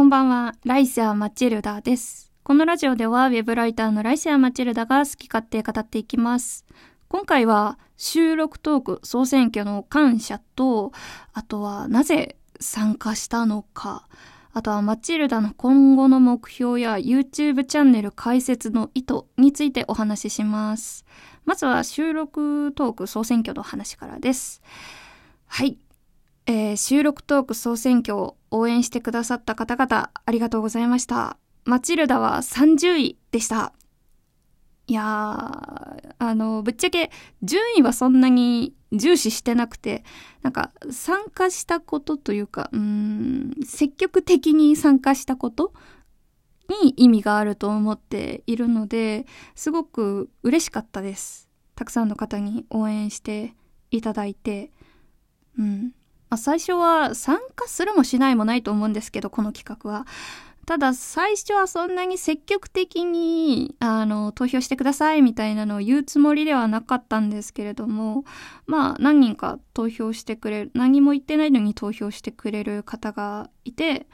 こんばんは、ライセア・マチルダです。このラジオでは、ウェブライターのライセア・マチルダが好き勝手語っていきます。今回は、収録トーク総選挙の感謝と、あとは、なぜ参加したのか、あとはマチルダの今後の目標や YouTube チャンネル開設の意図についてお話しします。まずは収録トーク総選挙の話からです。はい。えー、収録トーク総選挙を応援してくださった方々、ありがとうございました。マチルダは30位でした。いやー、あの、ぶっちゃけ順位はそんなに重視してなくて、なんか参加したことというか、うん、積極的に参加したことに意味があると思っているので、すごく嬉しかったです。たくさんの方に応援していただいて、うん。まあ、最初は参加するもしないもないと思うんですけど、この企画は。ただ最初はそんなに積極的にあの投票してくださいみたいなのを言うつもりではなかったんですけれどもまあ何人か投票してくれる何も言ってないのに投票してくれる方がいて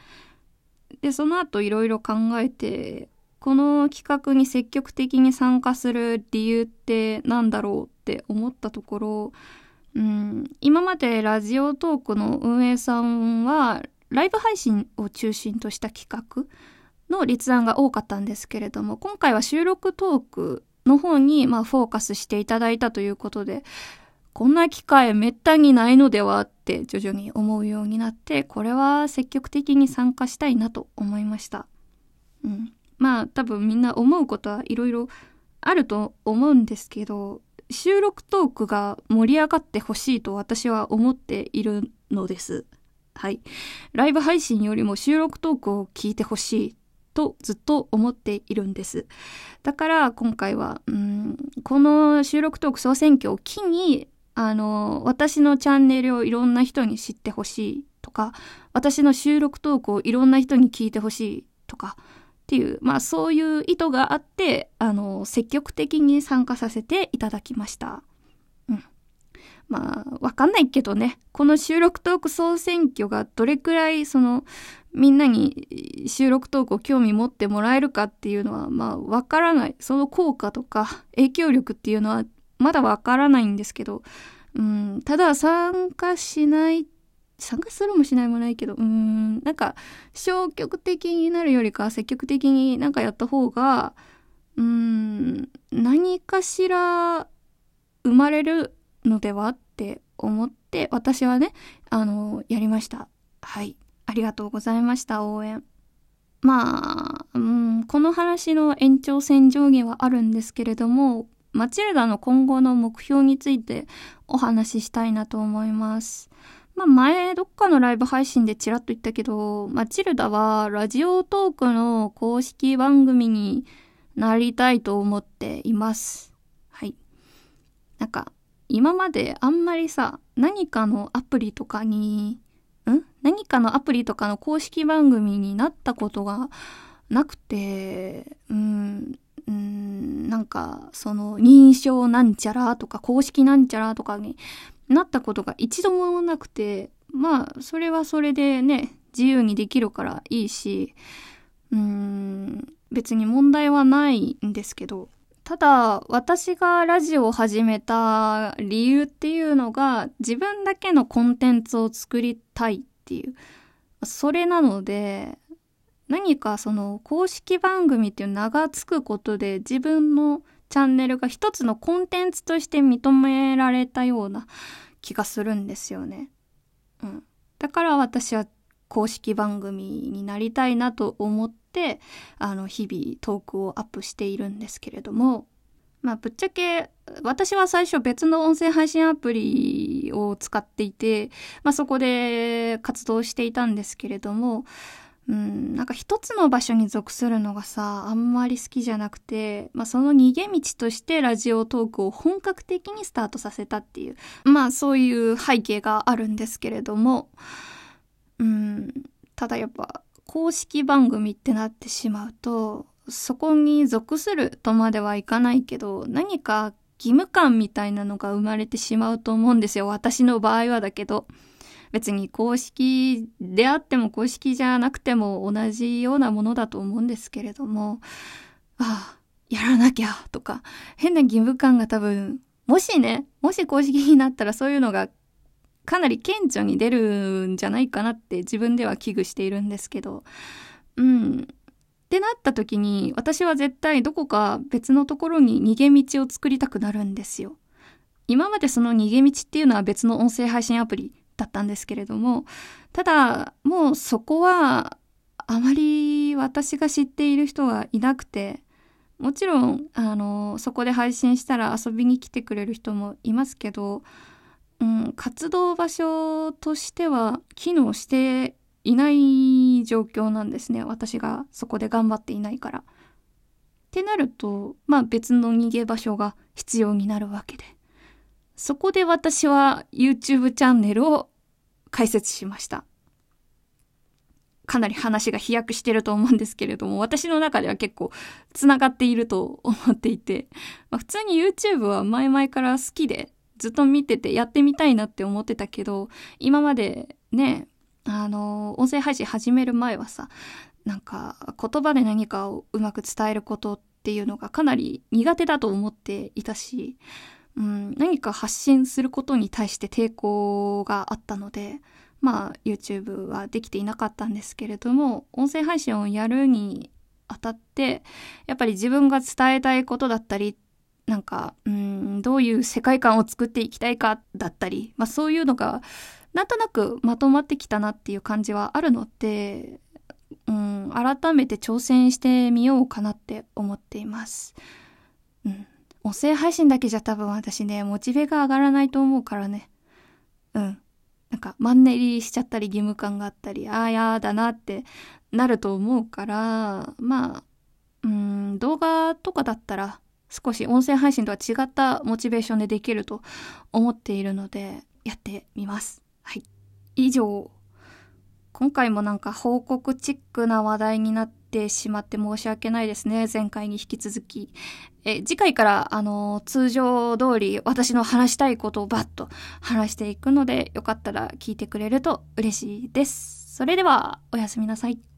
でその後いろいろ考えてこの企画に積極的に参加する理由って何だろうって思ったところうん、今までラジオトークの運営さんはライブ配信を中心とした企画の立案が多かったんですけれども今回は収録トークの方にまあフォーカスしていただいたということでこんな機会めったにないのではって徐々に思うようになってこれは積極的に参加したいなと思いました。うん、まあ多分みんな思うことはいろいろあると思うんですけど収録トークが盛り上がってほしいと私は思っているのです。はい。ライブ配信よりも収録トークを聞いてほしいとずっと思っているんです。だから今回は、うん、この収録トーク総選挙を機に、あの、私のチャンネルをいろんな人に知ってほしいとか、私の収録トークをいろんな人に聞いてほしいとか、っていう、まあそういう意図があって、あの、積極的に参加させていただきました。うん。まあ、わかんないけどね、この収録トーク総選挙がどれくらい、その、みんなに収録トークを興味持ってもらえるかっていうのは、まあ、わからない。その効果とか影響力っていうのは、まだわからないんですけど、うん、ただ参加しないと参加するもしないもないけど、うん、なんか消極的になるよりか積極的になんかやった方が、うん、何かしら生まれるのではって思って私はね、あの、やりました。はい。ありがとうございました、応援。まあ、うん、この話の延長線上下はあるんですけれども、マチルダの今後の目標についてお話ししたいなと思います。まあ、前どっかのライブ配信でちらっと言ったけど、マチルダはラジオトークの公式番組になりたいと思っています。はい。なんか、今まであんまりさ、何かのアプリとかに、ん？何かのアプリとかの公式番組になったことがなくて、うん、うん、なんか、その、認証なんちゃらとか、公式なんちゃらとかになったことが一度もなくて、まあ、それはそれでね、自由にできるからいいし、うーん、別に問題はないんですけど、ただ、私がラジオを始めた理由っていうのが、自分だけのコンテンツを作りたいっていう、それなので、何かその公式番組っていう名が付くことで自分のチャンネルが一つのコンテンツとして認められたような気がするんですよね。うん。だから私は公式番組になりたいなと思って、あの、日々トークをアップしているんですけれども、まあ、ぶっちゃけ、私は最初別の音声配信アプリを使っていて、まあ、そこで活動していたんですけれども、うん、なんか一つの場所に属するのがさ、あんまり好きじゃなくて、まあその逃げ道としてラジオトークを本格的にスタートさせたっていう、まあそういう背景があるんですけれども、うん、ただやっぱ公式番組ってなってしまうと、そこに属するとまではいかないけど、何か義務感みたいなのが生まれてしまうと思うんですよ。私の場合はだけど。別に公式であっても公式じゃなくても同じようなものだと思うんですけれども、ああ、やらなきゃとか、変な義務感が多分、もしね、もし公式になったらそういうのがかなり顕著に出るんじゃないかなって自分では危惧しているんですけど、うん。ってなった時に私は絶対どこか別のところに逃げ道を作りたくなるんですよ。今までその逃げ道っていうのは別の音声配信アプリだったんですけれども、ただもうそこはあまり私が知っている人がいなくて、もちろん、あの、そこで配信したら遊びに来てくれる人もいますけど、うん、活動場所としては機能していない状況なんですね。私がそこで頑張っていないから。ってなると、まあ別の逃げ場所が必要になるわけで。そこで私は YouTube チャンネルを開設しました。かなり話が飛躍してると思うんですけれども、私の中では結構繋がっていると思っていて、まあ、普通に YouTube は前々から好きでずっと見ててやってみたいなって思ってたけど、今までね、あの、音声配信始める前はさ、なんか言葉で何かをうまく伝えることっていうのがかなり苦手だと思っていたし、うん、何か発信することに対して抵抗があったので、まあ YouTube はできていなかったんですけれども音声配信をやるにあたってやっぱり自分が伝えたいことだったりなんかうんどういう世界観を作っていきたいかだったり、まあ、そういうのがなんとなくまとまってきたなっていう感じはあるのでうん改めて挑戦してみようかなって思っています。うん、音声配信だけじゃ多分私ねモチベが上がらないと思うからね。うんなんかマンネリしちゃったり義務感があったり、ああ、やだなってなると思うから、まあ、うん、動画とかだったら少し音声配信とは違ったモチベーションでできると思っているので、やってみます。はい。以上。今回もなんか報告チックな話題になってしまって申し訳ないですね。前回に引き続き。え、次回から、あの、通常通り私の話したいことをバッと話していくので、よかったら聞いてくれると嬉しいです。それでは、おやすみなさい。